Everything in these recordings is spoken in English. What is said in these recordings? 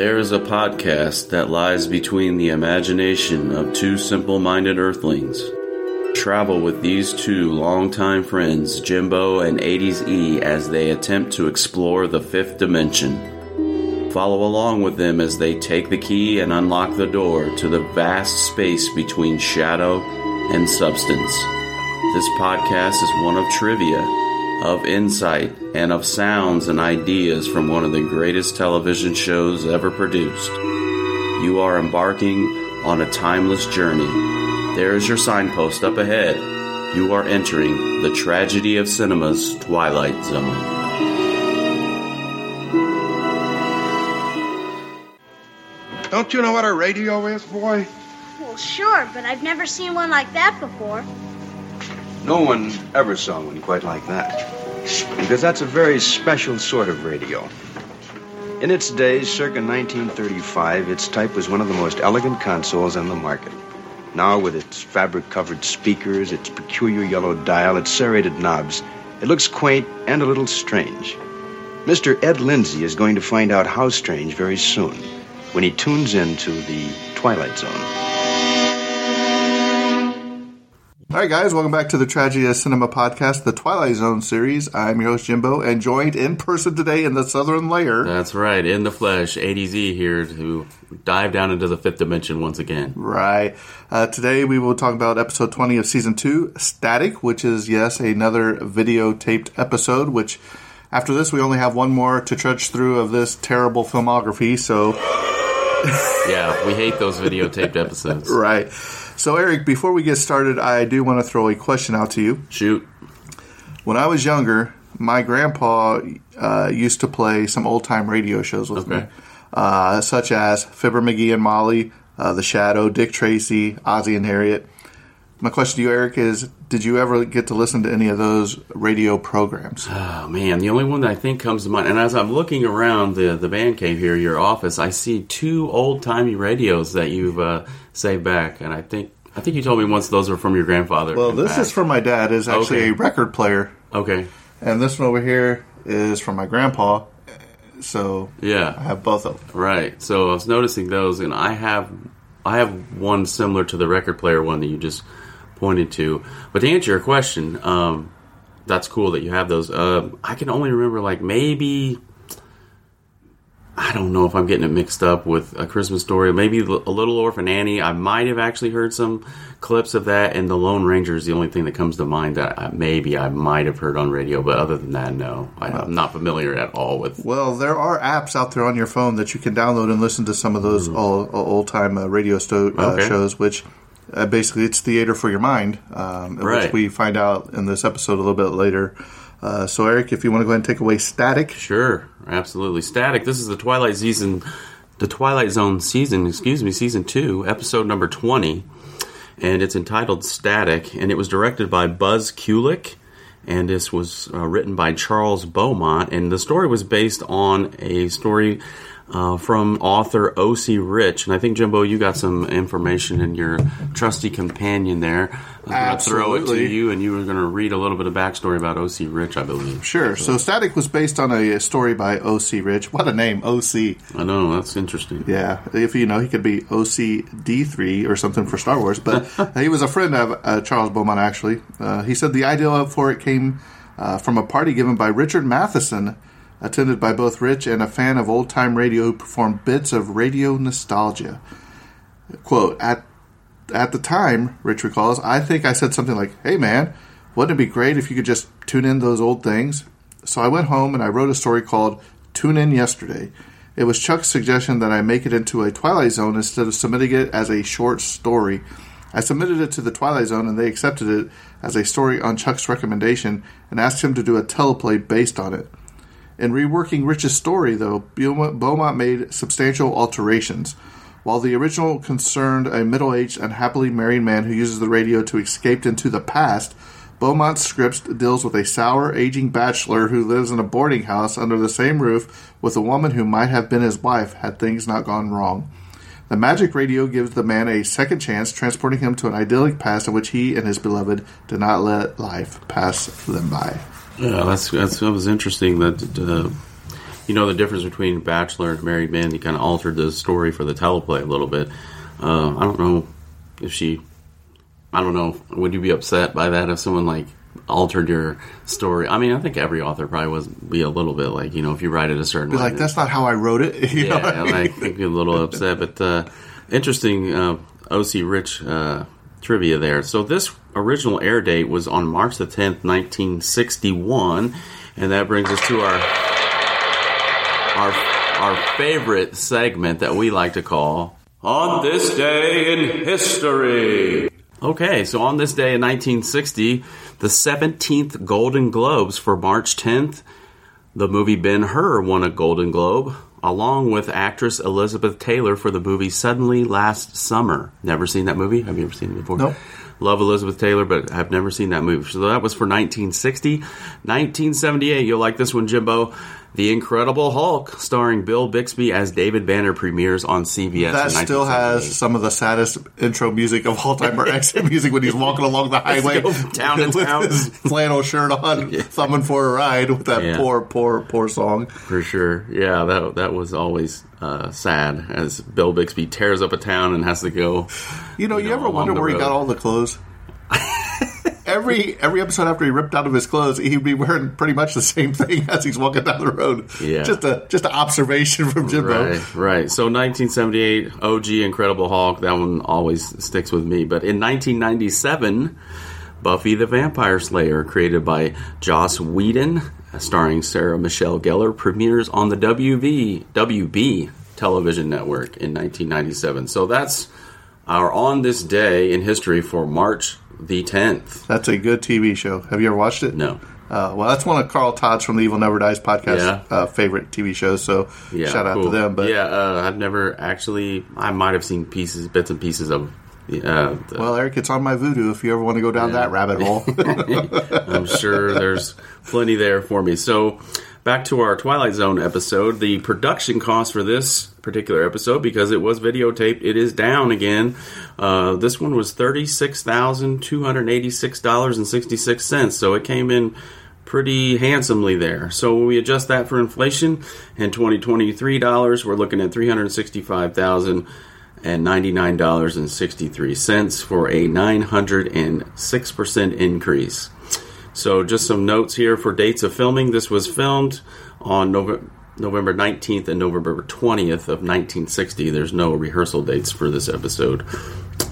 There is a podcast that lies between the imagination of two simple minded earthlings. Travel with these two longtime friends, Jimbo and 80s E, as they attempt to explore the fifth dimension. Follow along with them as they take the key and unlock the door to the vast space between shadow and substance. This podcast is one of trivia, of insight, and of sounds and ideas from one of the greatest television shows ever produced. You are embarking on a timeless journey. There is your signpost up ahead. You are entering the tragedy of cinema's Twilight Zone. Don't you know what a radio is, boy? Well, sure, but I've never seen one like that before. No one ever saw one quite like that. Because that's a very special sort of radio. In its day, circa 1935, its type was one of the most elegant consoles on the market. Now, with its fabric covered speakers, its peculiar yellow dial, its serrated knobs, it looks quaint and a little strange. Mr. Ed Lindsay is going to find out how strange very soon when he tunes into the Twilight Zone. All right, guys, welcome back to the Tragedy of Cinema podcast, the Twilight Zone series. I'm your host, Jimbo, and joined in person today in the Southern Layer. That's right, in the flesh, 80Z here to dive down into the fifth dimension once again. Right. Uh, today we will talk about episode 20 of season 2, Static, which is, yes, another videotaped episode, which after this we only have one more to trudge through of this terrible filmography, so. yeah, we hate those videotaped episodes. right. So, Eric, before we get started, I do want to throw a question out to you. Shoot. When I was younger, my grandpa uh, used to play some old time radio shows with Okay. me, uh, such as Fibber McGee and Molly, uh, The Shadow, Dick Tracy, Ozzie and Harriet. My question to you, Eric, is Did you ever get to listen to any of those radio programs? Oh man, the only one that I think comes to mind, and as I'm looking around the the band cave here, your office, I see two old timey radios that you've uh, saved back, and I think I think you told me once those were from your grandfather. Well, this fact. is from my dad. is actually Okay. a record player, okay. and this one over here is from my grandpa. So yeah, I have both of them. right. So I was noticing those, and I have I have one similar to the record player one that you just pointed to. But to answer your question, um, that's cool that you have those. Um I can only remember like maybe. I don't know if I'm getting it mixed up with a Christmas story. Maybe a Little Orphan Annie. I might have actually heard some clips of that, and The Lone Ranger is the only thing that comes to mind that I, maybe I might have heard on radio. But other than that, no, I'm not familiar at all with. Well, there are apps out there on your phone that you can download and listen to some of those old, old time uh, radio sto- uh. Okay. shows, which uh, basically it's theater for your mind, um, which we find out in this episode a little bit later. Uh, so, Eric, if you want to go ahead and take away static, Sure, absolutely. Static. This is the Twilight season, the Twilight Zone season. Excuse me, season two, episode number twenty, and it's entitled Static, and it was directed by Buzz Kulik, and this was uh, written by Charles Beaumont, and the story was based on a story. Uh, from author OCee Ritch, and I think Jimbo, you got some information in your trusty companion there. I'm to throw it to you, and you were going to read a little bit of backstory about OCee Ritch, I believe. sure. So, static was based on a, story by OCee Ritch. What a name, O.C. I know that's interesting. Yeah, if you know, he could be OCD3 or something for Star Wars, but he was a friend of uh, Charles Beaumont, actually. Uh, he said the idea for it came uh, from a party given by Richard Matheson, attended by both Ritch and a fan of old time radio who performed bits of radio nostalgia. Quote, at, at the time, Ritch recalls, I think I said something like, hey man, wouldn't it be great if you could just tune in those old things? So I went home and I wrote a story called Tune In Yesterday. It was Chuck's suggestion that I make it into a Twilight Zone instead of submitting it as a short story. I submitted it to the Twilight Zone and they accepted it as a story on Chuck's recommendation and asked him to do a teleplay based on it. In reworking Ritch's story, though, Beaumont made substantial alterations. While the original concerned a middle aged unhappily married man who uses the radio to escape into the past, Beaumont's script deals with a sour, aging bachelor who lives in a boarding house under the same roof with a woman who might have been his wife had things not gone wrong. The magic radio gives the man a second chance, transporting him to an idyllic past in which he and his beloved did not let life pass them by. Yeah, that's, that's that was interesting. That uh, you know the difference between Bachelor and Married man. He kind of altered the story for the teleplay a little bit. Uh, I don't know if she. I don't know. Would you be upset by that if someone like altered your story? I mean, I think every author probably was be a little bit like you know if you write it a certain Be way. like, that's not how I wrote it. You yeah, what I mean? Think be a little upset, but uh, interesting uh, OCee Ritch uh, trivia there. So this original air date was on March the tenth, nineteen sixty one, and that brings us to our our our favorite segment that we like to call on this day in history. Okay, so on this day in 1960, the 17th Golden Globes for March 10th, the movie Ben Hur won a Golden Globe, along with actress Elizabeth Taylor for the movie Suddenly Last Summer. Never seen that movie? Have you ever seen it before? Nope. Love Elizabeth Taylor, but I've never seen that movie. So that was for 1960. 1978, you'll like this one, Jimbo. The Incredible Hulk, starring Bill Bixby as David Banner, premieres on CBS. That still has some of the saddest intro music of all time, or exit music when he's walking along the highway town to with town. his flannel shirt on, thumbing for a ride with that Yeah. poor, poor, poor song. For sure. Yeah, that that was always uh, sad as Bill Bixby tears up a town and has to go. You know, you, know, ever wonder where he got all the clothes? Every every episode after he ripped out of his clothes, he'd be wearing pretty much the same thing as he's walking down the road. Yeah. just a just an observation from Jimbo. Right, right. So 1978, OG Incredible Hulk, that one always sticks with me. But in 1997, Buffy the Vampire Slayer, created by Joss Whedon, starring Sarah Michelle Gellar, premieres on the WV, WB television network in 1997. So that's our on this day in history for March the 10th. That's a good TV show. Have you ever watched it? No. Uh, well, that's one of Carl Todd's from the Evil Never Dies podcast Yeah. uh, favorite TV shows. So Yeah, shout out cool. to them. But yeah, uh, I've never actually. I might have seen pieces, bits and pieces of. Uh, the, well, Eric, it's on my Vudu if you ever want to go down that rabbit hole. I'm sure there's plenty there for me. So, back to our Twilight Zone episode. The production cost for this particular episode, because it was videotaped, it is down again. Uh, this one was thirty-six thousand two hundred eighty-six dollars and sixty-six cents. So it came in pretty handsomely there. So when we adjust that for inflation in 2023 dollars, we're looking at three hundred sixty-five thousand and ninety-nine dollars and sixty-three cents for a nine hundred and six percent increase. So, just some notes here for dates of filming. This was filmed on November, November 19th and November 20th of 1960. There's no rehearsal dates for this episode.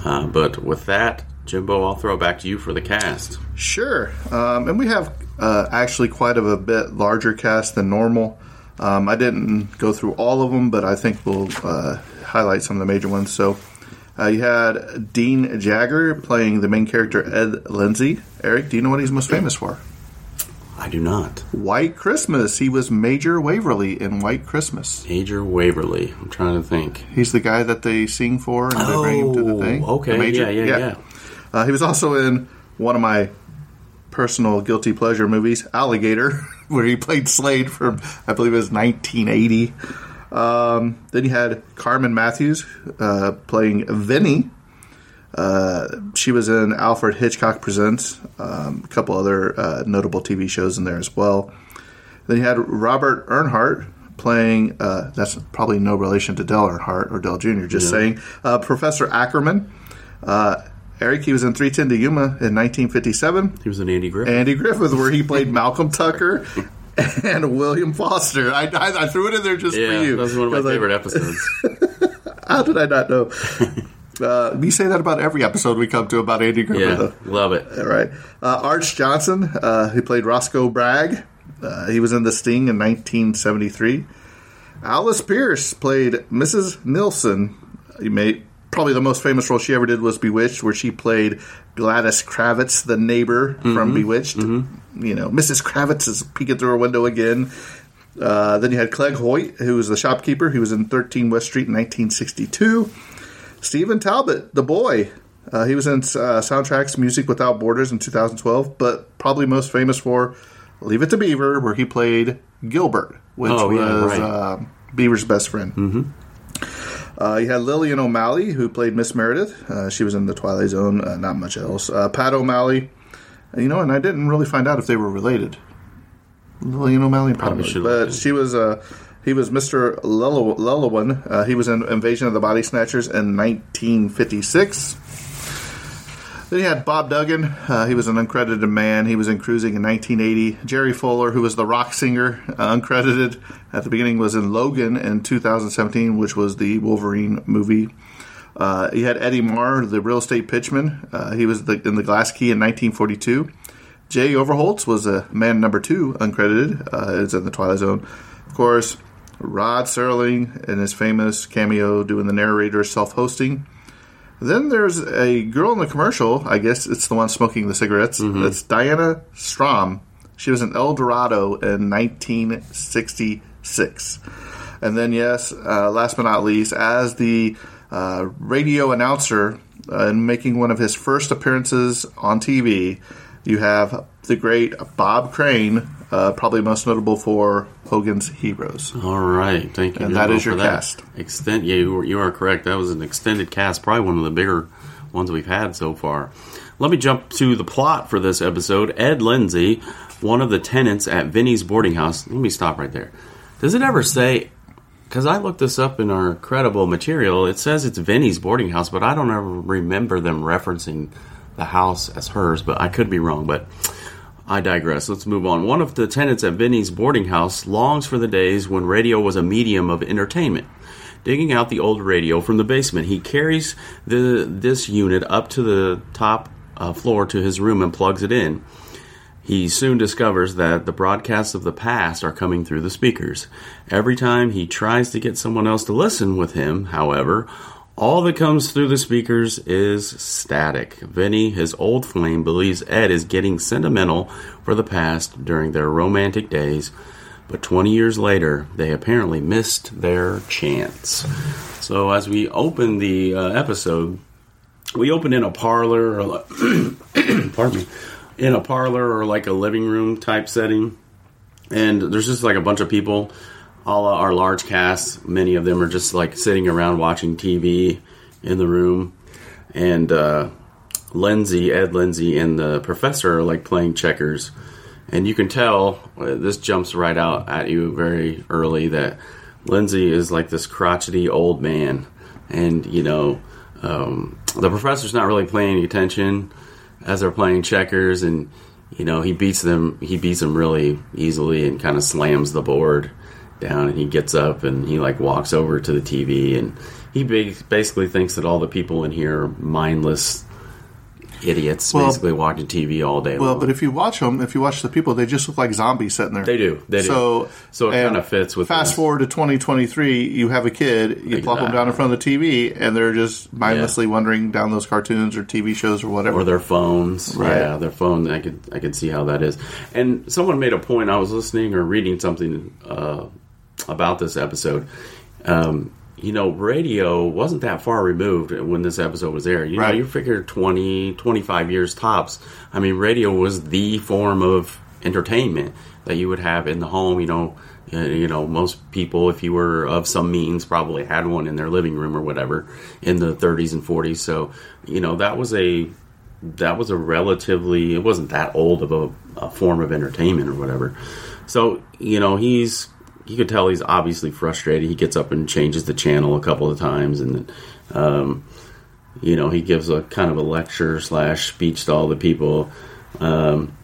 Uh, but with that, Jimbo, I'll throw back to you for the cast. Sure. Um, and we have uh, actually quite of a bit larger cast than normal. Um, I didn't go through all of them, but I think we'll uh, highlight some of the major ones. So uh, you had Dean Jagger playing the main character Ed Lindsay. Eric, do you know what he's most famous for? I do not. White Christmas. He was Major Waverly in White Christmas. Major Waverly. I'm trying to think. He's the guy that they sing for and they bring him to the thing. Oh, okay. The major? Yeah, yeah, yeah. Uh, he was also in one of my personal guilty pleasure movies, Alligator, where he played Slade from, I believe it was 1980. Um, then you had Carmen Matthews uh, playing Vinny. Uh, she was in Alfred Hitchcock Presents, um, a couple other uh, notable TV shows in there as well. Then you had Robert Earnhardt playing, uh, that's probably no relation to Dale Earnhardt or Dell Jr., just saying, uh, Professor Ackerman. Uh, Eric, he was in 310 to Yuma in 1957. He was in Andy Griffith. Andy Griffith, where he played Malcolm Tucker and William Foster. I, I, I threw it in there just yeah, for you. that was one of my 'cause I- favorite episodes. How did I not know? uh, we say that about every episode we come to about Andy Griffith. yeah, though. love it. All right. Uh, Arch Johnson, uh, who played Roscoe Bragg. Uh, he was in The Sting in 1973. Alice Pearce played Mrs. Nielsen. You may probably the most famous role she ever did was Bewitched, where she played Gladys Kravitz, the neighbor from Bewitched. You know, Mrs. Kravitz is peeking through her window again. Uh, then you had Clegg Hoyt, who was the shopkeeper. He was in 13 West Street in 1962. Stephen Talbot, the boy. Uh, he was in uh, Soundtracks Music Without Borders in 2012, but probably most famous for Leave It to Beaver, where he played Gilbert, which Oh, was right. uh, Beaver's best friend. Mm-hmm. Uh, you had Lillian O'Malley, who played Miss Meredith. Uh, she was in The Twilight Zone, uh, not much else. Uh, Pat O'Malley, you know, and I didn't really find out if they were related. Lillian O'Malley, Probably but she was uh, He was Mr. Llewellyn. Uh, he was in Invasion of the Body Snatchers in 1956. Then you had Bob Duggan. Uh, he was an uncredited man. He was in Cruising in 1980. Jerry Fuller, who was the rock singer, uh, uncredited at the beginning, was in Logan in 2017, which was the Wolverine movie. Uh, you had Eddie Marr, the real estate pitchman. Uh, he was the, in the Glass Key in 1942. Jay Overholtz was a man number two, uncredited. Uh, is in the Twilight Zone. Of course, Rod Serling in his famous cameo doing the narrator self-hosting. Then there's a girl in the commercial. I guess it's the one smoking the cigarettes. That's Diana Strom. She was in El Dorado in 1966. And then, yes, uh, last but not least, as the uh, radio announcer uh, and making one of his first appearances on TV, you have the great Bob Crane, uh, probably most notable for Hogan's Heroes. All right, thank you. And that is your for that. cast. Extend, yeah, you are, you are correct. That was an extended cast, probably one of the bigger ones we've had so far. Let me jump to the plot for this episode. Ed Lindsay, one of the tenants at Vinny's boarding house. Let me stop right there. Does it ever say? Because I looked this up in our credible material. It says it's Vinny's boarding house, but I don't ever remember them referencing the house as hers. But I could be wrong. But I digress. Let's move on. One of the tenants at Vinny's boarding house longs for the days when radio was a medium of entertainment. Digging out the old radio from the basement, he carries the this unit up to the top uh, floor to his room and plugs it in. He soon discovers that the broadcasts of the past are coming through the speakers. Every time he tries to get someone else to listen with him, however, all that comes through the speakers is static. Vinny, his old flame, believes Ed is getting sentimental for the past during their romantic days, but 20 years later, they apparently missed their chance. So, as we open the uh, episode, we open in a parlor, or pardon me, in a parlor or like a living room type setting, and there's just like a bunch of people. All our large casts, many of them are just like sitting around watching TV in the room, and uh, Lindsay, Ed Lindsay, and the professor are like playing checkers, and you can tell uh, this jumps right out at you very early that Lindsay is like this crotchety old man, and you know um, the professor's not really paying any attention as they're playing checkers, and you know he beats them. He beats them really easily and kind of slams the board down, and he gets up and he like walks over to the TV, and he basically thinks that all the people in here are mindless idiots, Well- basically watching TV all day. Well, long. but if you watch them, if you watch the people, they just look like zombies sitting there. They do. They do. So, So it kinda fits with Fast the- forward to 2023, you have a kid, you plop them down in front of the TV, and they're just mindlessly wandering down those cartoons or TV shows or whatever. or their phones. Right. Yeah, their phone. I could I could see how that is. And someone made a point. I was listening or reading something uh, about this episode. Um, you know, radio wasn't that far removed when this episode was aired. You Right. know, you figure 20, 25 years tops. I mean, radio was the form of entertainment that you would have in the home. You know, you know, most people, if you were of some means, probably had one in their living room or whatever in the 30s and 40s. So, you know, that was a that was a relatively it wasn't that old of a, a form of entertainment or whatever. So you know he's you could tell he's obviously frustrated. He gets up and changes the channel a couple of times, and um, you know he gives a kind of a lecture slash speech to all the people. Um,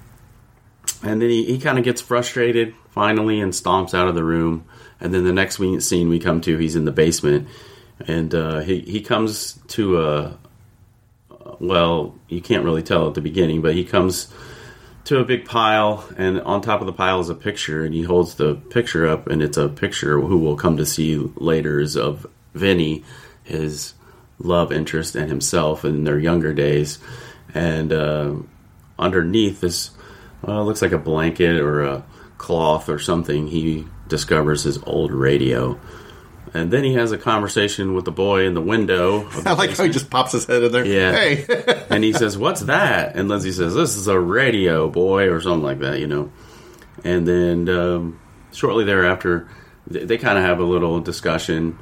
and then he, he kind of gets frustrated finally and stomps out of the room. And then the next scene we come to, he's in the basement, and uh, he he comes to a well, you can't really tell at the beginning, but he comes to a big pile, and on top of the pile is a picture, and he holds the picture up, and it's a picture who we'll come to see later is of Vinny, his love interest, and himself in their younger days, and uh, underneath this, looks like a blanket or a cloth or something. He discovers his old radio. And then he has a conversation with the boy in the window. the I like how he just pops his head in there. Yeah. Hey. and he says, "What's that?" And Lindsay says, "This is a radio, boy," or something like that, you know. And then um, shortly thereafter, they, they kind of have a little discussion.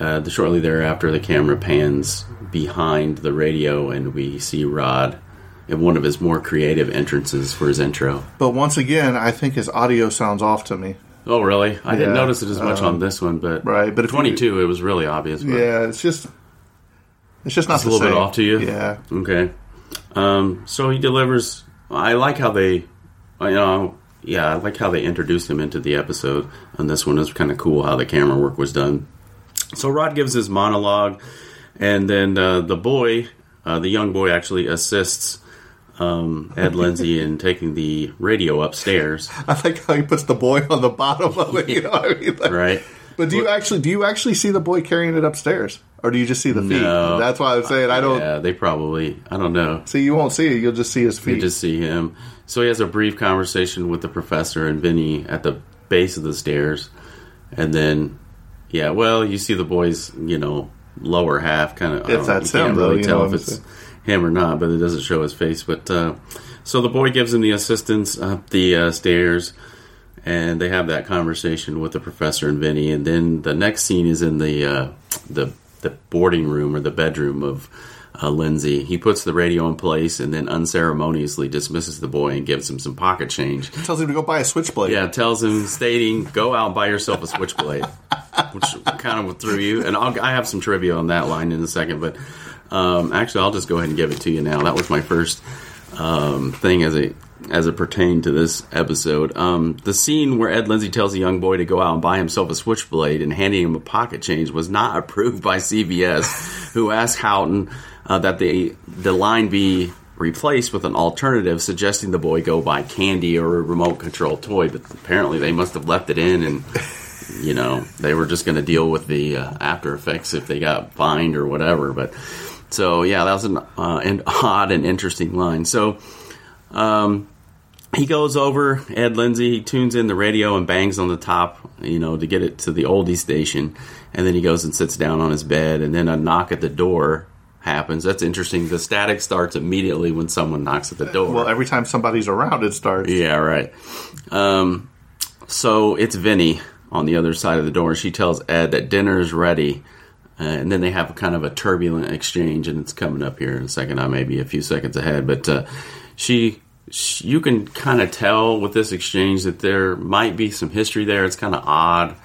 Uh, the, shortly thereafter, the camera pans behind the radio, and we see Rod in one of his more creative entrances for his intro. but once again, I think his audio sounds off to me. Oh, really? I didn't notice it as much um, on this one, but right, but you- 22, it was really obvious. Yeah, it's just it's just not It's a little bit off to you? Yeah, Okay. Um, so he delivers. I like how they, you know, yeah, I like how they introduced him into the episode. And this one is kind of cool how the camera work was done. So Rod gives his monologue, and then uh, the boy, uh, the young boy, actually assists um, Ed Lindsay and taking the radio upstairs. I like how he puts the boy on the bottom of it. You know what I mean? Like- Right. But do you actually do you actually see the boy carrying it upstairs, or do you just see the feet? No. That's why I'm saying I don't Yeah, they probably. I don't know. see. You won't see it. You'll just see his feet. You just see him. So he has a brief conversation with the professor and Vinny at the base of the stairs, and then, yeah, well, you see the boy's, you know, lower half kind of. If that's him, though, really you tell know if it's saying. Him or not, but it doesn't show his face. But uh, so the boy gives him the assistance up the uh, stairs. And they have that conversation with the professor and Vinny, and then the next scene is in the uh, the the boarding room or the bedroom of uh, Lindsay. He puts the radio in place and then unceremoniously dismisses the boy and gives him some pocket change. Tells him to go buy a switchblade. Yeah, tells him, stating, "Go out and buy yourself a switchblade," which kind of threw you. And I'll, I have some trivia on that line in a second, but um, actually, I'll just go ahead and give it to you now. That was my first um, thing as a as it pertained to this episode. Um, the scene where Ed Lindsay tells a young boy to go out and buy himself a switchblade and handing him a pocket change was not approved by CBS, who asked Houghton uh, that the the line be replaced with an alternative, suggesting the boy go buy candy or a remote control toy. But apparently, they must have left it in and. You know, they were just going to deal with the uh, after effects if they got fined or whatever. But so, yeah, that was an, uh, an odd and interesting line. So, um, he goes over Ed Lindsay. He tunes in the radio and bangs on the top, you know, to get it to the oldie station. And then he goes and sits down on his bed. And then a knock at the door happens. That's interesting. The static starts immediately when someone knocks at the door. Well, every time somebody's around, it starts. Yeah, right. Um, so it's Vinny on the other side of the door, she tells Ed that dinner is ready. Uh, and then they have kind of a turbulent exchange, and it's coming up here in a second. I may be a few seconds ahead, but uh, she, she, you can kind of tell with this exchange that there might be some history there. It's kind of odd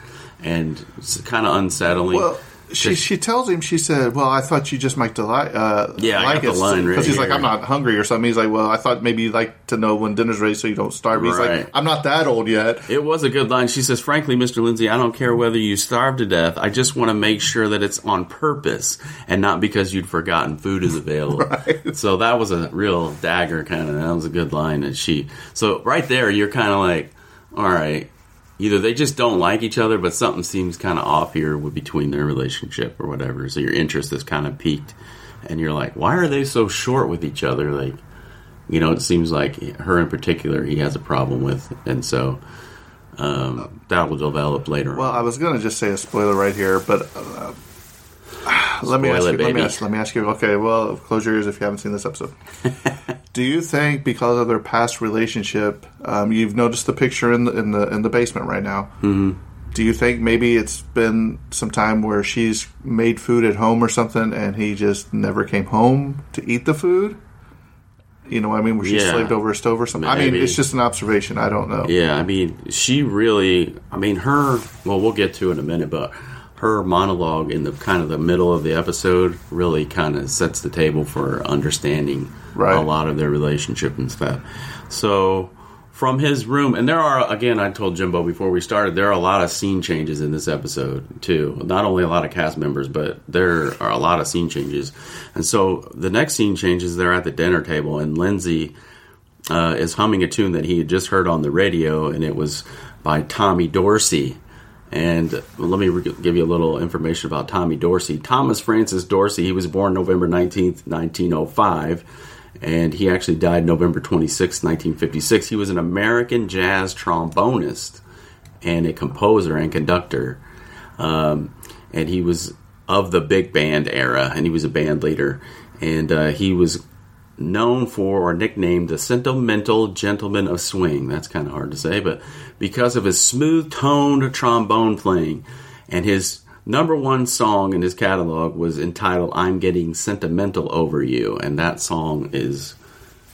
and it's kind of unsettling. Well, she she tells him. She said, "Well, I thought you just might delight." Uh, Yeah, I like the it line right because he's like, "I'm not hungry" or something. He's like, "Well, I thought maybe you'd like to know when dinner's ready so you don't starve." He's Right. like, "I'm not that old yet." It was a good line. She says, Frankly, Mr. Lindsay, I don't care whether you starve to death. I just want to make sure that it's on purpose and not because you'd forgotten food is available. Right. So that was a real dagger kind of. That was a good line. And she, so right there, you're kind of like, all right, either they just don't like each other, but something seems kind of off here between their relationship or whatever. So your interest is kind of peaked. And you're like, why are they so short with each other? Like, you know, it seems like her in particular, he has a problem with. And so um, that will develop later Well, on. I was going to just say a spoiler right here, but uh, let me ask you. Let me ask. Let me ask you. Okay, well, close your ears if you haven't seen this episode. Do you think because of their past relationship, um, you've noticed the picture in the in the in the basement right now? Mm-hmm. Do you think maybe it's been some time where she's made food at home or something, and he just never came home to eat the food? You know what I mean? Where she Yeah. slaved over a stove or something. I mean, it's just an observation. I don't know. Yeah, I mean, she really. I mean, her. Well, we'll get to it in a minute, but her monologue in the kind of the middle of the episode really kind of sets the table for understanding Right. a lot of their relationship and stuff. So. From his room, and there are again. I told Jimbo before we started. There are a lot of scene changes in this episode too. Not only a lot of cast members, but there are a lot of scene changes. And so the next scene changes. They're at the dinner table, and Lindsay uh, is humming a tune that he had just heard on the radio, and it was by Tommy Dorsey. And let me re- give you a little information about Tommy Dorsey. Thomas Francis Dorsey, he was born November 19th, 1905, and he actually died November 26th, 1956. He was an American jazz trombonist and a composer and conductor. Um, and he was of the big band era, and he was a band leader. And uh, he was known for or nicknamed the sentimental gentleman of swing. That's kind of hard to say, but because of his smooth toned trombone playing, and his number one song in his catalog was entitled "I'm Getting Sentimental Over You," and that song is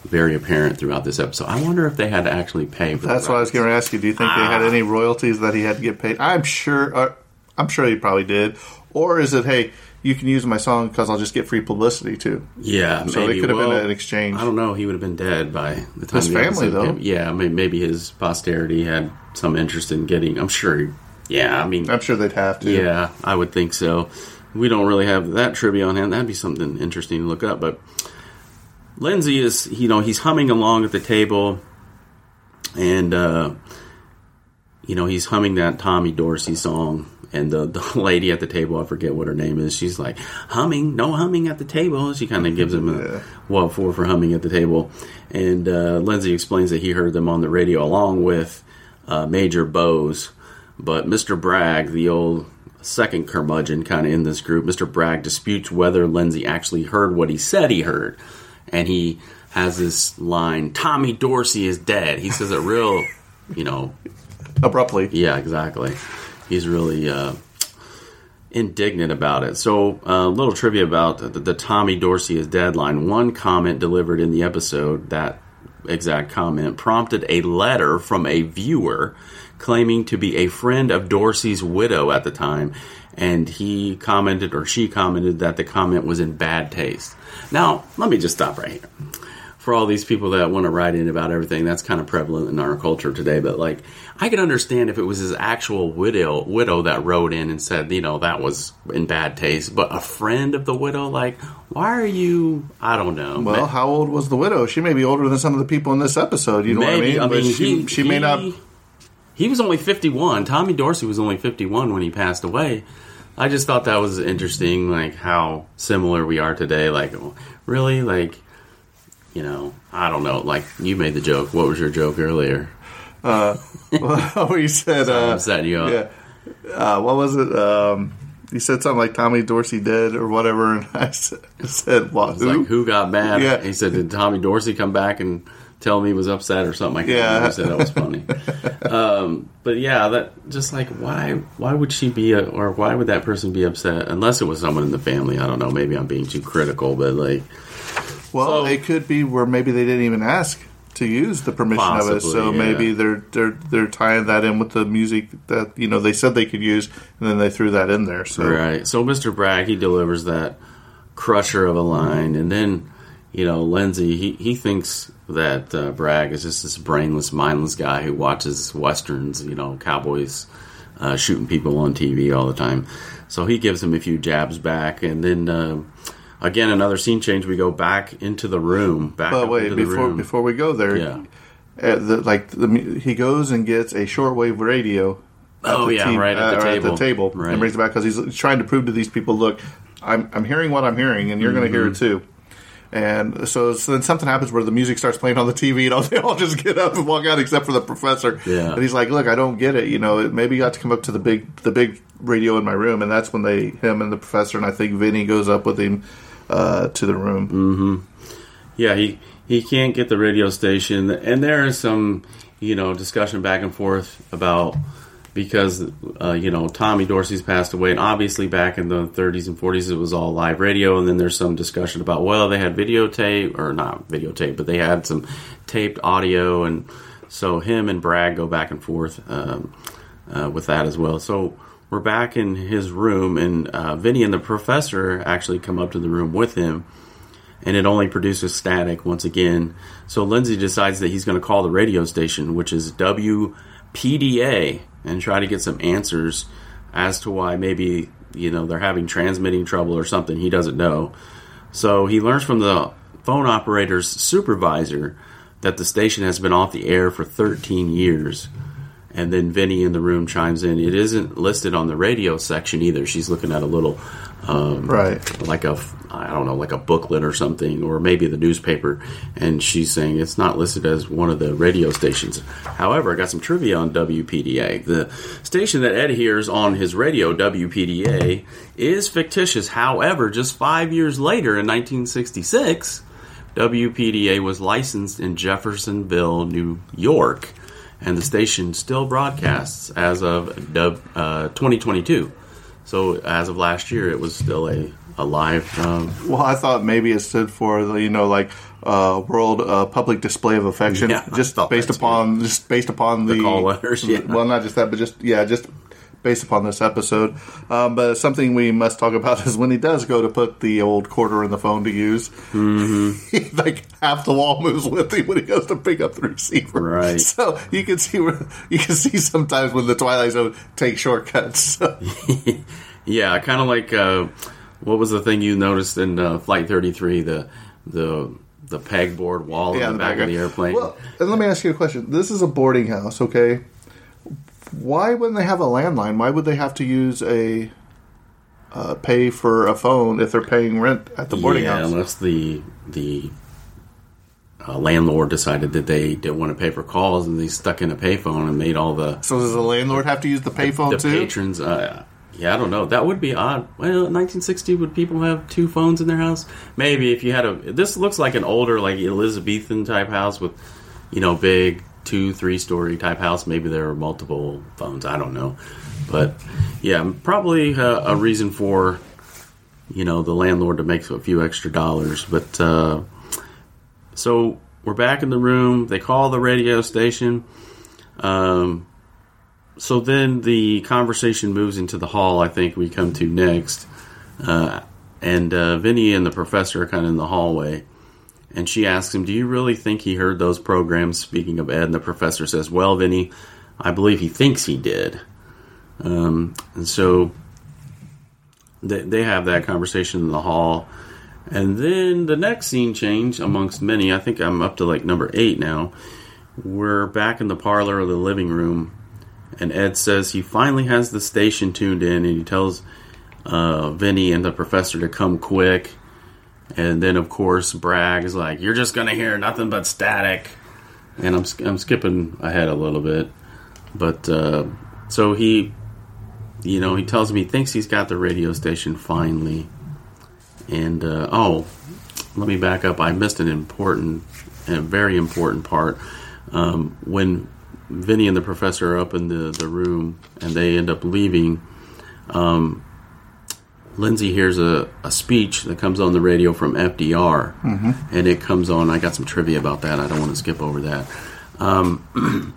very apparent throughout this episode. I wonder if they had to actually pay for that. That's what I was going to ask you. Do you think they had Ah. any royalties that he had to get paid? I'm sure. Uh, I'm sure he probably did. Or is it, hey, you can use my song because I'll just get free publicity too? Yeah, So maybe. it could have Well, been an exchange. I don't know. He would have been dead by the time His the family, though. came. Yeah, may- maybe his posterity had some interest in getting. I'm sure. Yeah, I mean, I'm sure they'd have to. yeah, I would think so. We don't really have that trivia on hand. That'd be something interesting to look up. But Lindsay is, you know, he's humming along at the table, and uh, you know, he's humming that Tommy Dorsey song. And the, the lady at the table, I forget what her name is, she's like, humming, no humming at the table. She kind of gives him a Yeah. what for for humming at the table. And uh, Lindsay explains that he heard them on the radio along with uh, Major Bowes. But Mr. Bragg, the old second curmudgeon kind of in this group, Mr. Bragg disputes whether Lindsay actually heard what he said he heard. And he has this line, Tommy Dorsey is dead. He says it real, you know, Abruptly. yeah, exactly. He's really uh, indignant about it. So, a little trivia about the, the Tommy Dorsey is. One comment delivered in the episode, that exact comment, prompted a letter from a viewer claiming to be a friend of Dorsey's widow at the time. And he commented, or she commented, that the comment was in bad taste. Now, let me just stop right here for all these people that want to write in about everything, that's kind of prevalent in our culture today. But like, I could understand if it was his actual widow widow that wrote in and said, you know, that was in bad taste. But a friend of the widow, like, why are you? I don't know. Well, Ma- how old was the widow? She may be older than some of the people in this episode. You know maybe. what I mean? but she, he, she may he- not. He was only fifty-one. Tommy Dorsey was only fifty-one when he passed away. I just thought that was interesting, like how similar we are today. Like, really, like. You know, I don't know. Like you made the joke. What was your joke earlier? where you said, uh, I'm setting you up. yeah, uh, what was it? Um, you said something like Tommy Dorsey dead or whatever, and I said, what? It's like who got mad? Yeah. He said, "Did Tommy Dorsey come back and tell me he was upset or something?" Can't Yeah. remember. He said that was funny. um, but yeah, that just like why why would she be a, or why would that person be upset unless it was someone in the family? I don't know. Maybe I'm being too critical, but like Well, So- it could be where maybe they didn't even ask to use the permission of it, so yeah. maybe they're they're they're tying that in with the music that you know they said they could use, and then they threw that in there. So right. So Mr. Bragg he delivers that crusher of a line, and then you know Lindsay he he thinks that uh, Bragg is just this brainless, mindless guy who watches westerns, you know, cowboys uh, shooting people on TV all the time. So he gives him a few jabs back, and then uh, again another scene change. We go back into the room. Back But wait, the before before we go there, Yeah. uh, the, like the, he goes and gets a shortwave radio. at Oh, the yeah, right at the uh, table. table, Right. and brings it back because he's trying to prove to these people, look, I'm I'm hearing what I'm hearing, and you're going to hear Mm-hmm. it too. And so, so then something happens where the music starts playing on the TV, and all, they all just get up and walk out, except for the professor. Yeah. And he's like, "Look, I don't get it. You know, maybe you got to come up to the big the big radio in my room." And that's when they him and the professor and I think Vinny goes up with him uh, to the room. Mm. Yeah, he he can't get the radio station, and there is some you know discussion back and forth about because uh, you know Tommy Dorsey's passed away, and obviously back in the 30s and 40s it was all live radio, and then there's some discussion about well they had videotape or not videotape, but they had some taped audio, and so him and Bragg go back and forth um, uh, with that as well. So. We're back in his room, and uh, Vinny and the professor actually come up to the room with him and it only produces static once again. So Lindsay decides that he's going to call the radio station, which is WPDA, and try to get some answers as to why maybe you know they're having transmitting trouble or something. He doesn't know. So he learns from the phone operator's supervisor that the station has been off the air for 13 years. And then Vinny in the room chimes in. It isn't listed on the radio section either. She's looking at a little um, Right. like a I don't know, like a booklet or something, or maybe the newspaper, and she's saying it's not listed as one of the radio stations. However, I got some trivia on WPDA. The station that Ed hears on his radio, WPDA, is fictitious. However, just five years later, in 1966, WPDA was licensed in Jeffersonville, New York, and the station still broadcasts as of uh, 2022. So as of last year, it was still a a live. Um, Well, I thought maybe it stood for the, you know like uh, World uh, Public Display of Affection, Yeah, just based upon just based upon the, call letters, yeah. Well, not just that, but just yeah, just based upon this episode. Um, but something we must talk about is when he does go to put the old quarter in the phone to use, mm-hmm. like half the wall moves with him when he goes to pick up the receiver. Right. So you can see where you can see sometimes when the Twilight Zone takes shortcuts. yeah, kind of like uh, what was the thing you noticed in uh, Flight 33? The the the pegboard wall in the, back of the airplane. Well, and let me ask you a question. This is a boarding house, okay? Why wouldn't they have a landline? Why would they have to use a uh, pay for a phone if they're paying rent at the boarding yeah, house? unless the the uh, landlord decided that they didn't want to pay for calls and they stuck in a payphone and made all the So does the landlord have to use the payphone the too? patrons. Uh, yeah, I don't know. That would be odd. Well, in 1960, would people have two phones in their house? Maybe if you had a. This looks like an older, like Elizabethan type house with, you know, big two, three story type house. Maybe there are multiple phones. I don't know, but yeah, probably a, a reason for, you know, the landlord to make a few extra dollars. But uh, so we're back in the room. They call the radio station. Um, so then the conversation moves into the hall. I think we come to next, uh, and uh, Vinny and the professor are kind of in the hallway, and she asks him, "Do you really think he heard those programs?" Speaking of Ed, and the professor says, "Well, Vinny, I believe he thinks he did." Um, and so they, they have that conversation in the hall. And then the next scene change, amongst many, I think I'm up to like number eight now. We're back in the parlor of the living room, and Ed says he finally has the station tuned in, and he tells uh, Vinny and the professor to come quick. And then, of course, Bragg is like, "You're just gonna hear nothing but static." And I'm I'm skipping ahead a little bit, but uh, so he, you know, he tells me he thinks he's got the radio station finally. And uh, oh, let me back up. I missed an important, a very important part. Um, when Vinny and the professor are up in the, the room and they end up leaving, um, Lindsay hears a, a speech that comes on the radio from FDR. And it comes on, I got some trivia about that. I don't want to skip over that. Um,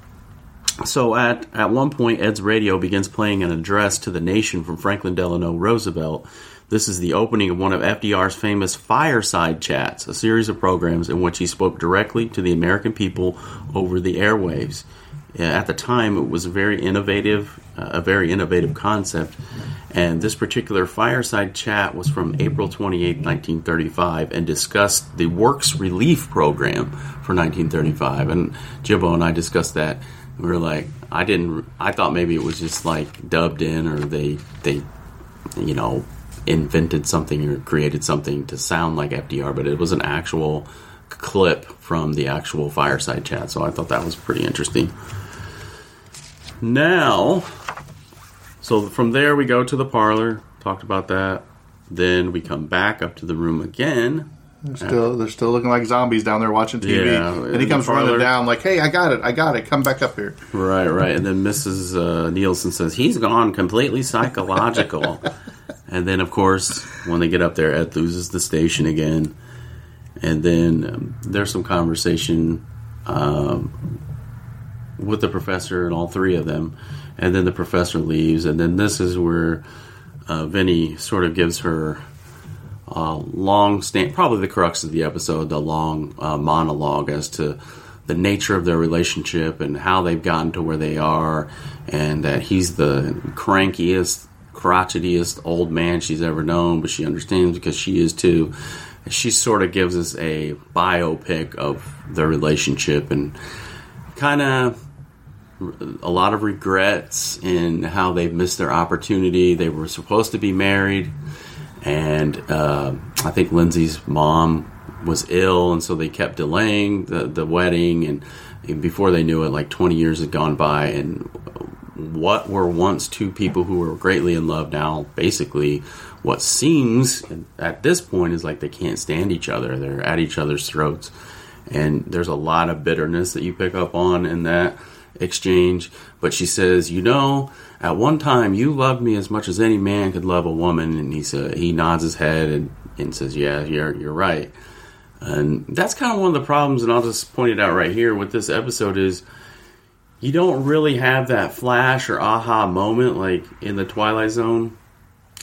so at, at one point, Ed's radio begins playing an address to the nation from Franklin Delano Roosevelt. This is the opening of one of FDR's famous fireside chats, a series of programs in which he spoke directly to the American people over the airwaves. At the time, it was very innovative, a very innovative concept, and this particular fireside chat was from April 28, 1935, and discussed the Works Relief Program for 1935. And Jibbo and I discussed that. We were like, I didn't, I thought maybe it was just like dubbed in, or they, they, you know, invented something or created something to sound like FDR, but it was an actual clip from the actual fireside chat. So I thought that was pretty interesting. Now, so from there we go to the parlor. Talked about that. Then we come back up to the room again. They're still, they're still looking like zombies down there watching TV. Yeah, and he comes running down like, "Hey, I got it! I got it! Come back up here." Right, right. And then Mrs. Uh, Nielsen says he's gone completely psychological. and then, of course, when they get up there, Ed loses the station again. And then um, there's some conversation um, with the professor and all three of them. And then the professor leaves. And then this is where uh, Vinny sort of gives her uh, long stand, probably the crux of the episode, the long uh, monologue as to the nature of their relationship and how they've gotten to where they are, and that he's the crankiest, crotchetiest old man she's ever known, but she understands because she is too. She sort of gives us a biopic of their relationship and kind of a lot of regrets in how they've missed their opportunity. They were supposed to be married, and uh, I think Lindsay's mom was ill, and so they kept delaying the, the wedding. And, and before they knew it, like 20 years had gone by, and what were once two people who were greatly in love now basically what seems at this point is like they can't stand each other they're at each other's throats and there's a lot of bitterness that you pick up on in that exchange but she says you know at one time you loved me as much as any man could love a woman, and he said he nods his head and, and says, "Yeah, you're you're right." And that's kind of one of the problems, and I'll just point it out right here with this episode is you don't really have that flash or aha moment like in the Twilight Zone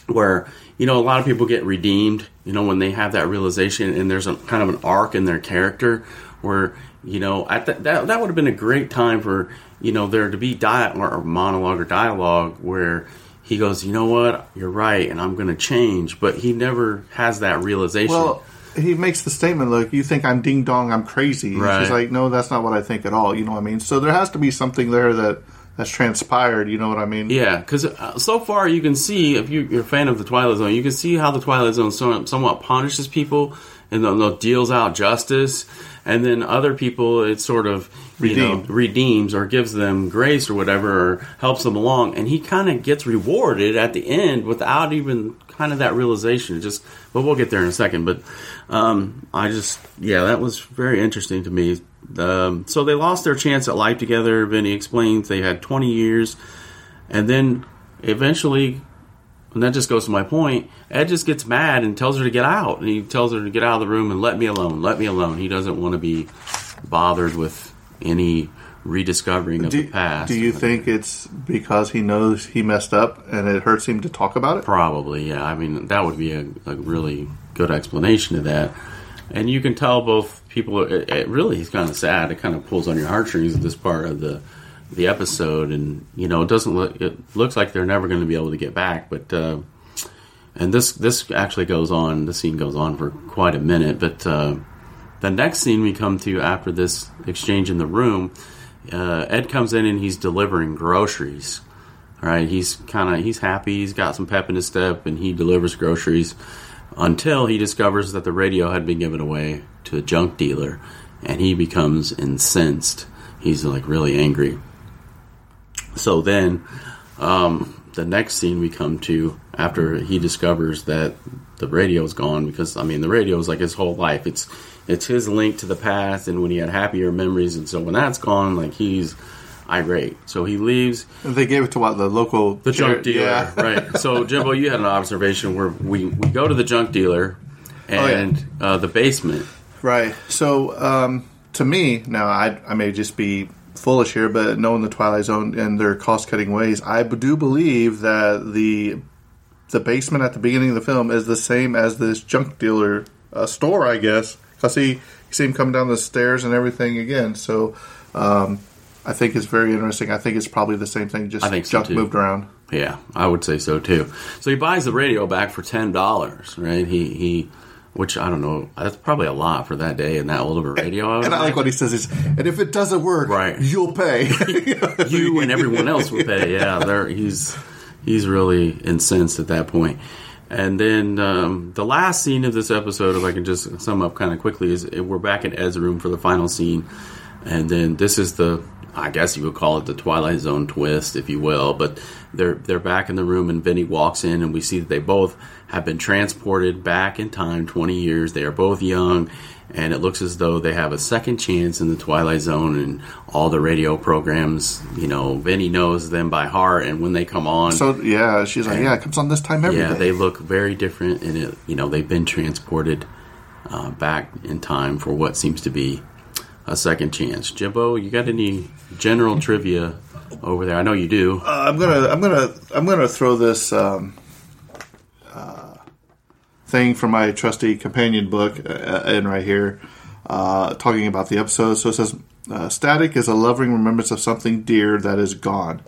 where you know a lot of people get redeemed you know when they have that realization and there's a kind of an arc in their character where you know at the, that that would have been a great time for you know there to be dialogue or monologue or dialogue where he goes you know what you're right and I'm going to change but he never has that realization Well, he makes the statement, "Look, you think I'm ding dong, I'm crazy." Right. She's like, "No, that's not what I think at all." You know what I mean? So there has to be something there that that's transpired. You know what I mean? Yeah, because uh, so far you can see if you, you're a fan of the Twilight Zone, you can see how the Twilight Zone so, somewhat punishes people and then they'll deals out justice, and then other people it sort of you know redeems or gives them grace or whatever or helps them along, and he kind of gets rewarded at the end without even kind of that realization. It Just, but we'll get there in a second. But um, I just yeah, that was very interesting to me. Um, so they lost their chance at life together. Vinny explains they had 20 years, and then eventually, and that just goes to my point. Ed just gets mad and tells her to get out, and he tells her to get out of the room and let me alone. Let me alone. He doesn't want to be bothered with any rediscovering of Do, the past. do you think it's because he knows he messed up and it hurts him to talk about it? Probably, yeah. I mean, that would be a, a really good explanation to that. And you can tell both people. It, it really is kind of sad. It kind of pulls on your heartstrings at this part of the the episode, and you know, it doesn't look. It looks like they're never going to be able to get back. But uh, and this this actually goes on. The scene goes on for quite a minute. But uh, the next scene we come to after this exchange in the room, uh, Ed comes in and he's delivering groceries. All right, he's kind of he's happy. He's got some pep in his step, and he delivers groceries until he discovers that the radio had been given away to a junk dealer, and he becomes incensed. He's like really angry. So then, um, the next scene we come to after he discovers that the radio is gone because I mean the radio is like his whole life. It's it's his link to the past and when he had happier memories, and so when that's gone, like he's irate. So he leaves They gave it to what the local the junk dealer, Yeah. right? So Jimbo, you had an observation where we we go to the junk dealer Oh, yeah. and uh, the basement. Right. So, um, to me, now I, I may just be foolish here, but knowing the Twilight Zone and their cost cutting ways, I do believe that the the basement at the beginning of the film is the same as this junk dealer uh, store, I guess. Because he, you see him come down the stairs and everything again. So, um, I think it's very interesting. I think it's probably the same thing, just I think junk too. moved around. Yeah, I would say so too. So he buys the radio back for ten dollars, right? He he, which I don't know, that's probably a lot for that day and that old of a radio. And I like what he says is, and if it doesn't work, Right. you'll pay. you and everyone else will pay. Yeah, there he's he's really incensed at that point. And then um, the last scene of this episode, if I can just sum up kind of quickly, is we're back in Ed's room for the final scene, and then this is the I guess you would call it the Twilight Zone twist, if you will. But they're they're back in the room, and Vinny walks in, and we see that they both have been transported back in time, twenty years. They are both young, and it looks as though they have a second chance in the Twilight Zone, and all the radio programs. You know, Vinny knows them by heart, and when they come on, so yeah, she's like, yeah, it comes on this time every day. yeah, they look very different, and it, you know they've been transported uh, back in time for what seems to be a second chance. Jimbo, you got any general trivia over there? I know you do. Uh, I'm gonna, I'm gonna, I'm gonna throw this um, uh, thing from my trusty companion book uh, in right here, uh, talking about the episode. So it says, uh, "Static is a loving remembrance of something dear that is gone."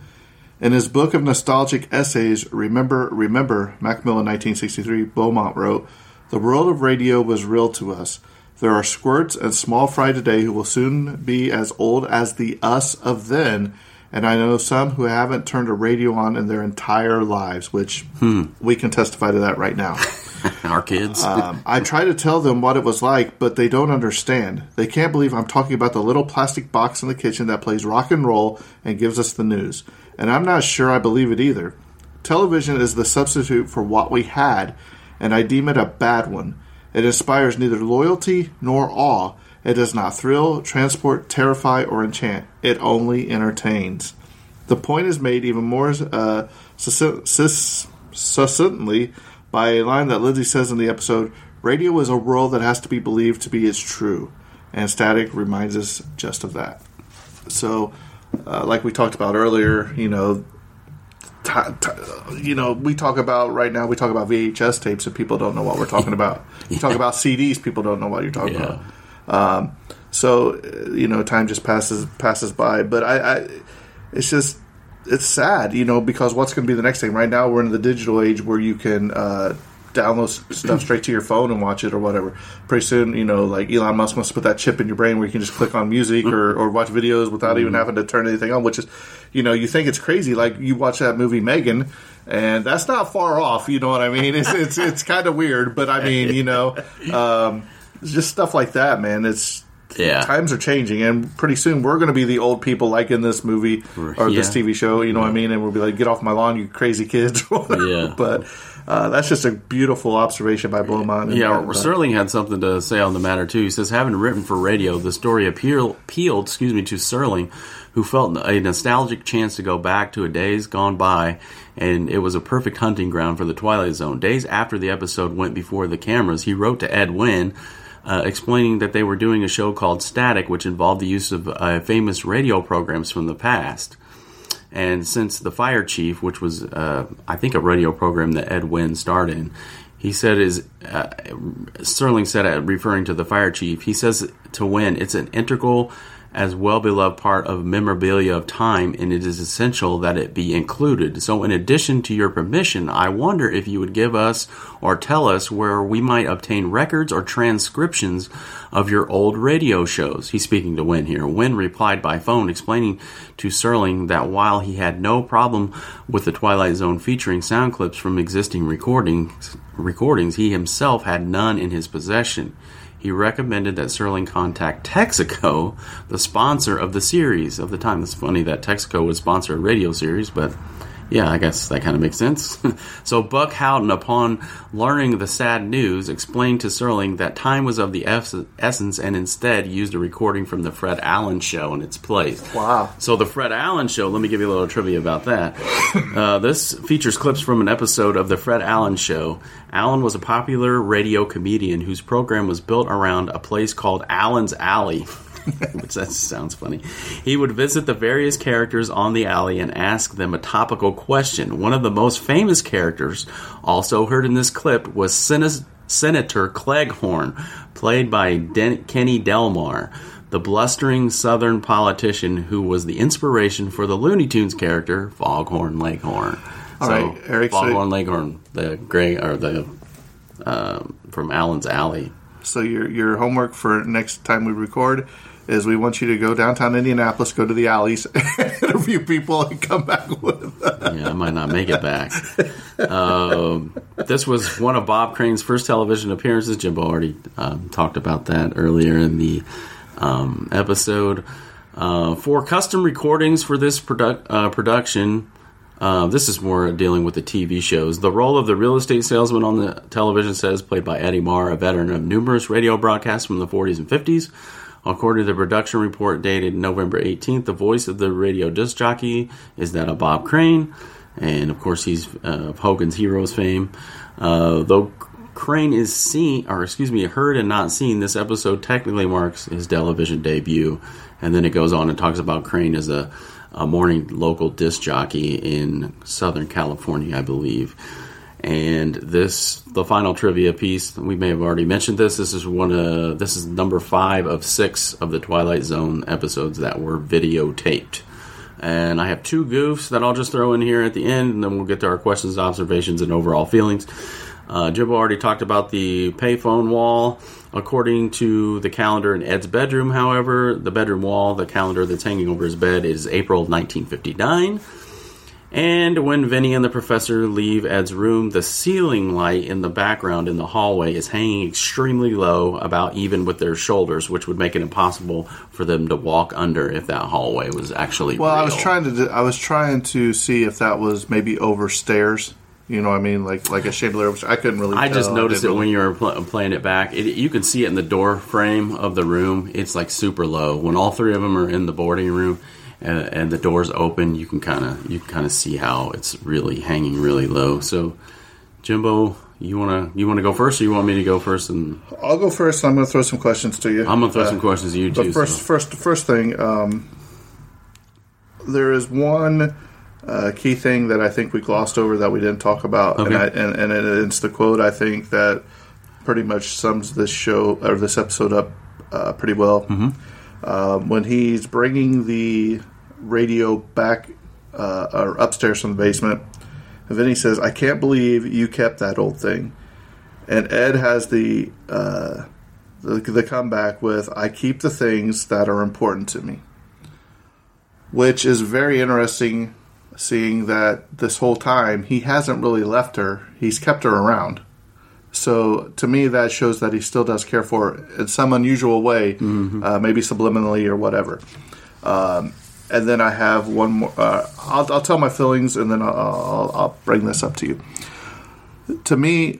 In his book of nostalgic essays, Remember, Remember, Macmillan 1963, Beaumont wrote, The world of radio was real to us. There are squirts and small fry today who will soon be as old as the us of then, and I know some who haven't turned a radio on in their entire lives, which we can testify to that right now. Our kids. Um, I try to tell them what it was like, but they don't understand. They can't believe I'm talking about the little plastic box in the kitchen that plays rock and roll and gives us the news. And I'm not sure I believe it either. Television is the substitute for what we had, and I deem it a bad one. It inspires neither loyalty nor awe. It does not thrill, transport, terrify, or enchant. It only entertains. The point is made even more uh, succinctly by a line that Lindsay says in the episode Radio is a world that has to be believed to be as true, and Static reminds us just of that. So, uh, like we talked about earlier, you know, ti ti you know, we talk about right now. We talk about VHS tapes, and people don't know what we're talking about. You talk about CDs, people don't know what you're talking Yeah. about. Um, so, uh, you know, time just passes passes by. But I, I, it's just it's sad, you know, because what's going to be the next thing? Right now, we're in the digital age where you can uh, download stuff straight to your phone and watch it or whatever. Pretty soon, you know, like Elon Musk wants to put that chip in your brain where you can just click on music or, or watch videos without even having to turn anything on. Which is, you know, you think it's crazy. Like you watch that movie Megan, and that's not far off. You know what I mean? It's it's it's kind of weird, but I mean, you know, um, just stuff like that, man. It's Yeah. times are changing, and pretty soon we're going to be the old people like in this movie or this TV show. You know what I mean? And we'll be like, "Get off my lawn, you crazy kids!" Yeah. But uh, that's just a beautiful observation by Beaumont. and Yeah, Serling had something to say on the matter too. He says, having written for radio, the story appeal, appealed, excuse me, to Serling, who felt a nostalgic chance to go back to a days gone by, and it was a perfect hunting ground for the Twilight Zone. Days after the episode went before the cameras, he wrote to Ed Wynn. Uh, explaining that they were doing a show called Static, which involved the use of uh, famous radio programs from the past. And since the fire chief, which was uh, I think a radio program that Ed Wynn starred in, he said is uh, Serling said uh, referring to the fire chief. He says to Wynn, it's an integral as well beloved part of memorabilia of time, and it is essential that it be included. So, in addition to your permission, I wonder if you would give us or tell us where we might obtain records or transcriptions of your old radio shows. He's speaking to Wynn here. Wynn replied by phone, explaining to Serling that while he had no problem with the Twilight Zone featuring sound clips from existing recordings, recordings, he himself had none in his possession. He recommended that Serling contact Texaco, the sponsor of the series of the time. It's funny that Texaco would sponsor a radio series, but yeah, I guess that kind of makes sense. so Buck Houghton, upon learning the sad news, explained to Serling that time was of the ess- essence and instead used a recording from the Fred Allen show in its place. Wow. So the Fred Allen show, let me give you a little trivia about that. Uh, this features clips from an episode of the Fred Allen show. Allen was a popular radio comedian whose program was built around a place called Allen's Alley. Which that sounds funny. He would visit the various characters on the alley and ask them a topical question. One of the most famous characters, also heard in this clip, was Sen- Senator Claghorn, played by Den- Kenny Delmar, the blustering Southern politician who was the inspiration for the Looney Tunes character Foghorn Leghorn. All so, right, Eric, so- Foghorn Leghorn, the gray or the um, from Allen's Alley. So your your homework for next time we record is we want you to go downtown Indianapolis, go to the alleys, interview people, and come back with. yeah, I might not make it back. Um, this was one of Bob Crane's first television appearances. Jimbo already um, talked about that earlier in the um, episode. Uh, for custom recordings for this produc- uh, production, uh, this is more dealing with the TV shows. The role of the real estate salesman on the television set is played by Eddie Marr, a veteran of numerous radio broadcasts from the 40s and 50s. According to the production report dated November 18th, the voice of the radio disc jockey is that of Bob Crane, and of course he's uh, of Hogan's Heroes fame. Uh, though Crane is seen, or excuse me, heard and not seen, this episode technically marks his television debut. And then it goes on and talks about Crane as a, a morning local disc jockey in Southern California, I believe. And this, the final trivia piece, we may have already mentioned this. This is one of, this is number five of six of the Twilight Zone episodes that were videotaped. And I have two goofs that I'll just throw in here at the end, and then we'll get to our questions, observations, and overall feelings. Uh, Jimbo already talked about the payphone wall. According to the calendar in Ed's bedroom, however, the bedroom wall, the calendar that's hanging over his bed, is April 1959. And when Vinny and the professor leave Ed's room, the ceiling light in the background in the hallway is hanging extremely low, about even with their shoulders, which would make it impossible for them to walk under if that hallway was actually. Well, I was trying to I was trying to see if that was maybe over stairs. You know what I mean? Like like a chandelier. Which I couldn't really. I just tell. noticed it didn't when you were pl- playing it back. It, you can see it in the door frame of the room. It's like super low when all three of them are in the boarding room, and, and the doors open, you can kind of you can kind of see how it's really hanging really low. So, Jimbo, you wanna you wanna go first, or you want me to go first? And I'll go first. I'm going to throw some questions to you. I'm gonna throw Uh, some questions to you too. But first, so- first, first thing, um, there is one uh, key thing that I think we glossed over that we didn't talk about, and, I, and, and it's the quote I think that pretty much sums this show or this episode up uh, pretty well. Um, when he's bringing the radio back uh, or upstairs from the basement, and then says, "I can't believe you kept that old thing," and Ed has the uh, the, the comeback with I keep the things that are important to me. Which is very interesting seeing that this whole time he hasn't really left her. He's kept her around. So to me, that shows that he still does care for her in some unusual way, uh, maybe subliminally or whatever. Um, and then I have one more. Uh, I'll, I'll tell my feelings, and then I'll, I'll, I'll bring this up to you. To me,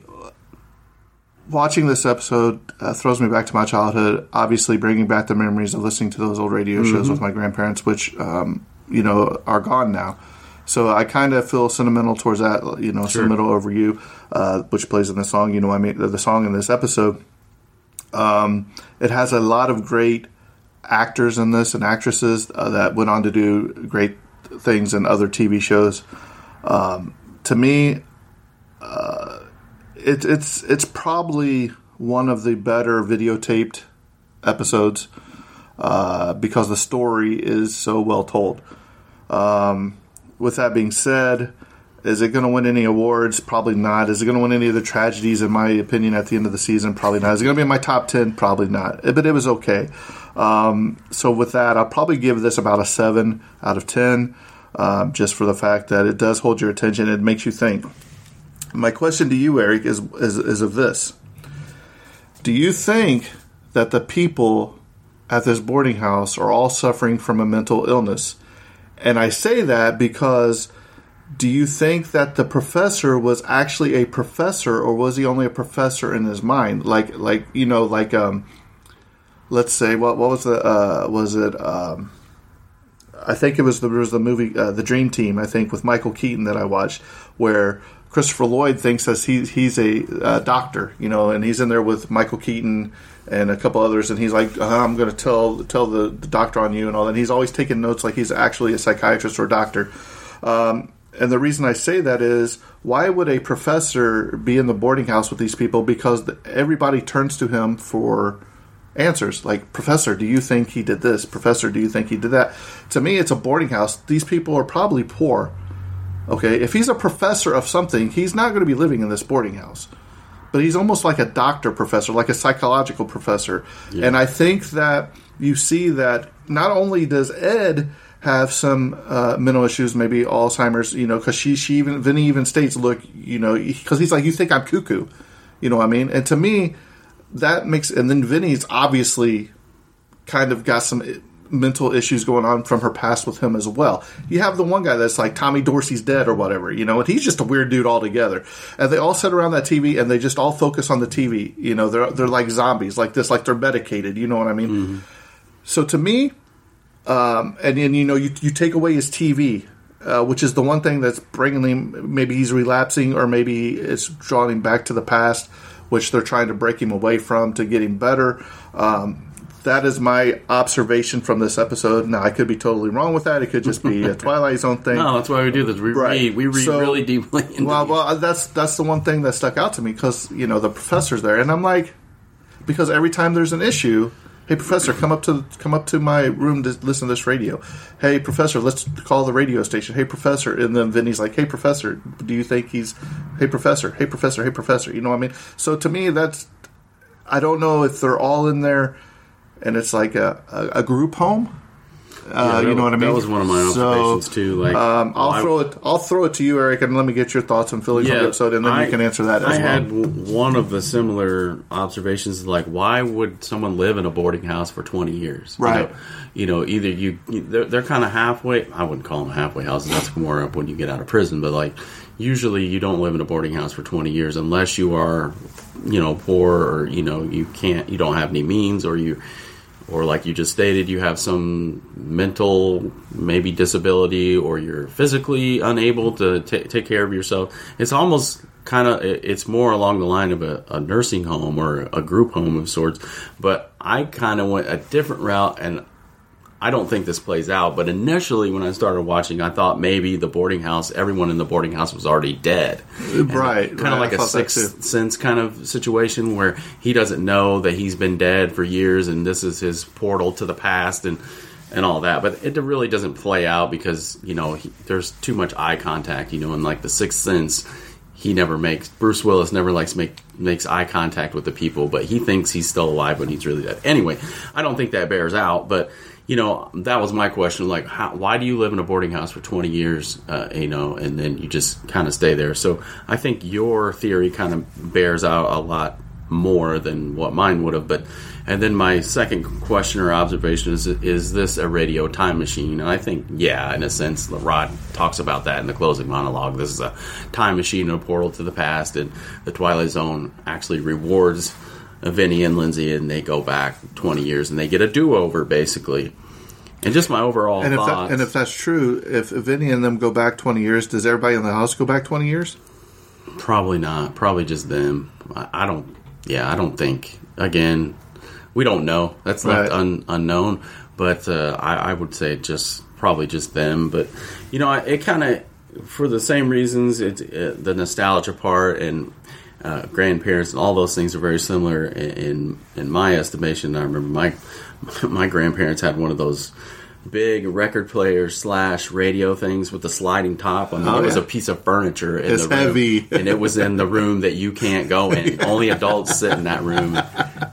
watching this episode uh, throws me back to my childhood. Obviously, bringing back the memories of listening to those old radio shows with my grandparents, which um, you know are gone now. So I kind of feel sentimental towards that. You know, sentimental over you, uh, which plays in the song. You know, I mean, the, the song in this episode. Um, it has a lot of great actors in this and actresses uh, that went on to do great things in other TV shows. Um, to me, it, it's it's probably one of the better videotaped episodes uh, because the story is so well told. Um, with that being said, is it going to win any awards? Probably not. Is it going to win any of the tragedies? In my opinion, at the end of the season, probably not. Is it going to be in my top ten? Probably not. But it was okay. Um, so with that, I'll probably give this about a seven out of ten, um, just for the fact that it does hold your attention. It makes you think. My question to you, Eric, is, is is of this: Do you think that the people at this boarding house are all suffering from a mental illness? And I say that because do you think that the professor was actually a professor or was he only a professor in his mind? Like like you know, like um let's say what what was the uh was it um I think it was the, there was the movie uh, The Dream Team. I think with Michael Keaton that I watched, where Christopher Lloyd thinks that he, he's a uh, doctor, you know, and he's in there with Michael Keaton and a couple others, and he's like, uh, "I'm going to tell tell the, the doctor on you and all that." And he's always taking notes like he's actually a psychiatrist or a doctor. Um, and the reason I say that is, why would a professor be in the boarding house with these people? Because everybody turns to him for answers like professor do you think he did this professor do you think he did that to me it's a boarding house these people are probably poor okay if he's a professor of something he's not going to be living in this boarding house but he's almost like a doctor professor like a psychological professor. And i think that you see that not only does ed have some uh, mental issues, maybe Alzheimer's, you know, because she she even Vinny even states, look, you know, because he's like, you think I'm cuckoo, you know what I mean? And to me, that makes and then Vinny's obviously kind of got some mental issues going on from her past with him as well. You have the one guy that's like Tommy Dorsey's dead or whatever, you know, and he's just a weird dude altogether. And they all sit around that TV and they just all focus on the TV. You know, they're they're like zombies, like this, like they're medicated. You know what I mean? So to me, um, and then you know, you you take away his TV. Uh, which is the one thing that's bringing him. Maybe he's relapsing, or maybe it's drawing him back to the past, which they're trying to break him away from to get him better. Um, that is my observation from this episode. Now, I could be totally wrong with that. It could just be a Twilight Zone thing. No, that's why we do this. We Right. read. We read So- really deeply. Into Well, these. well, uh, that's that's the one thing that stuck out to me because you know the professor's there, and I'm like, because every time there's an issue, hey professor, come up to come up to my room to listen to this radio. Hey professor, let's call the radio station. Hey professor, and then Vinny's like, hey professor, do you think he's? Hey professor, hey professor, hey professor. You know what I mean? So to me, that's I don't know if they're all in there, and it's like a a, a group home. Uh, Yeah, you know what I mean? That was one of my So, observations too. Like, um, I'll throw it. I'll throw it to you, Eric, and let me get your thoughts on the episode, and then I- you can answer that as I well. had one of the similar observations. Like, why would someone live in a boarding house for twenty years? You Right. know, You know, either you, you they're, they're kind of halfway. I wouldn't call them halfway houses. That's more up when you get out of prison. But like, usually you don't live in a boarding house for twenty years unless you are, you know, poor or you know you can't, you don't have any means or you or like you just stated, you have some mental maybe disability, or you're physically unable to ta take care of yourself. It's almost kind of it's more along the line of a, a, nursing home or a group home of sorts. But I kind of went a different route, and I don't think this plays out. But initially, when I started watching, I thought maybe the boarding house, everyone in the boarding house was already dead. Right, kind of like a sixth sense kind of situation where he doesn't know that he's been dead for years, and this is his portal to the past, and and all that. But it really doesn't play out because you know he, there's too much eye contact. You know, in like the sixth sense he never makes Bruce Willis never likes make makes eye contact with the people, but he thinks he's still alive when he's really dead. Anyway, I don't think that bears out, but you know that was my question. Like, how, why do you live in a boarding house for twenty years? Uh, you know, and then you just kind of stay there. So I think your theory kind of bears out a lot more than what mine would have, but and then my second question or observation is: Is this a radio time machine? And I think, yeah, in a sense, Rod talks about that in the closing monologue. This is a time machine, a portal to the past, and the Twilight Zone actually rewards Vinny and Lindsay, and they go back 20 years and they get a do-over, basically. And just my overall and if thoughts. That, and if that's true, if Vinny and them go back 20 years, does everybody in the house go back 20 years? Probably not. Probably just them. I, I don't. Yeah, I don't think. Again, we don't know. That's left right. un, unknown. But uh, I, I, would say just probably just them. But you know, it kind of for the same reasons. It, it, the nostalgia part and uh, grandparents and all those things are very similar in, in, my estimation. I remember my my grandparents had one of those big record player slash radio things with the sliding top. I mean, oh, it was a piece of furniture in it's the room, heavy, and it was in the room that you can't go in. Only adults sit in that room.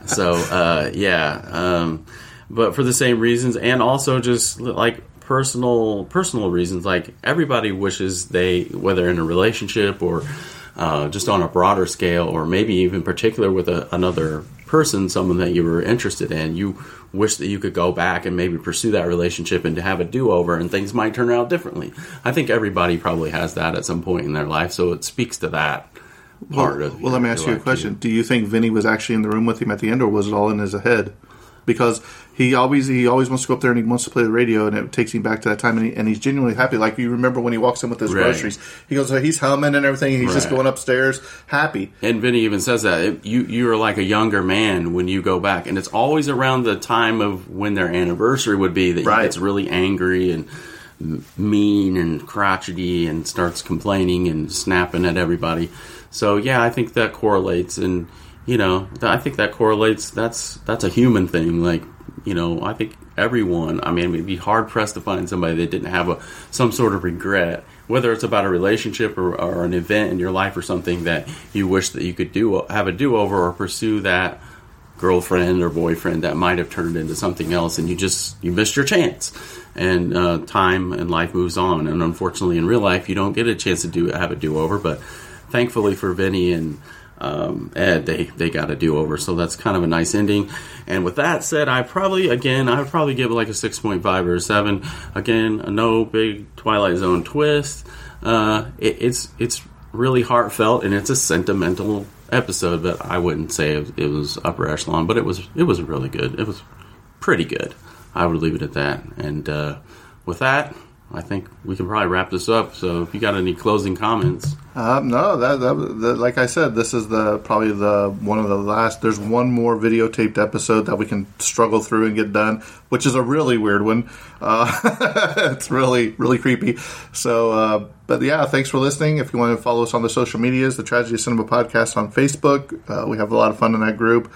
So, uh, yeah. Um, but for the same reasons, and also just like personal personal reasons, like everybody wishes they, whether in a relationship or uh, just on a broader scale, or maybe even particular with a, another person, someone that you were interested in, you wish that you could go back and maybe pursue that relationship and to have a do over, and things might turn out differently. I think everybody probably has that at some point in their life, so it speaks to that part well, of. Well, let me ask you a question: too. Do you think Vinny was actually in the room with him at the end, or was it all in his head? Because he always he always wants to go up there and he wants to play the radio and it takes him back to that time and, he, and he's genuinely happy. Like you remember when he walks in with his right. groceries, he goes oh, he's humming and everything. he's right. just going upstairs happy. And Vinny even says that you you are like a younger man when you go back, and it's always around the time of when their anniversary would be that right. he gets really angry and mean and crotchety and starts complaining and snapping at everybody. So yeah, I think that correlates and you know, I think that correlates. That's that's a human thing. Like you know, I think everyone. I mean, it'd be hard pressed to find somebody that didn't have a some sort of regret, whether it's about a relationship or, or an event in your life or something that you wish that you could do have a do over or pursue that girlfriend or boyfriend that might have turned into something else, and you just you missed your chance. And uh, time and life moves on, and unfortunately, in real life, you don't get a chance to do have a do over. But thankfully for Vinny and um, Ed, they they got a do over. So that's kind of a nice ending. And with that said, I probably again I would probably give it like a six point five or a seven. Again, no big Twilight Zone twist. Uh, it, it's it's really heartfelt and it's a sentimental episode, but I wouldn't say it, it was upper echelon. But it was it was really good. It was pretty good. I would leave it at that. And uh, with that, I think we can probably wrap this up. So, if you got any closing comments, um, no, that, that, that, like I said, this is the probably the one of the last. There's one more videotaped episode that we can struggle through and get done, which is a really weird one. Uh, it's really really creepy. So, uh, but yeah, thanks for listening. If you want to follow us on the social medias, the Tragedy Cinema podcast on Facebook, uh, we have a lot of fun in that group.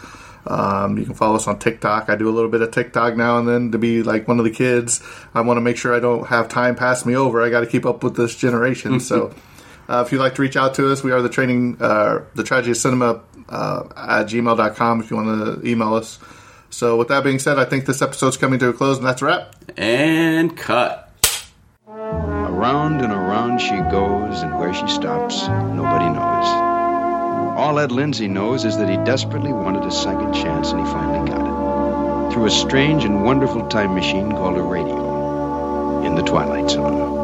Um, you can follow us on TikTok. I do a little bit of TikTok now and then to be like one of the kids. I want to make sure I don't have time pass me over. I got to keep up with this generation. so, uh, if you'd like to reach out to us, we are the training, uh, the tragedy of cinema uh, at gmail.com if you want to email us. So, with that being said, I think this episode's coming to a close, and that's a wrap. And cut. Around and around she goes, and where she stops, nobody knows. All Ed Lindsay knows is that he desperately wanted a second chance, and he finally got it. Through a strange and wonderful time machine called a radio in the Twilight Zone.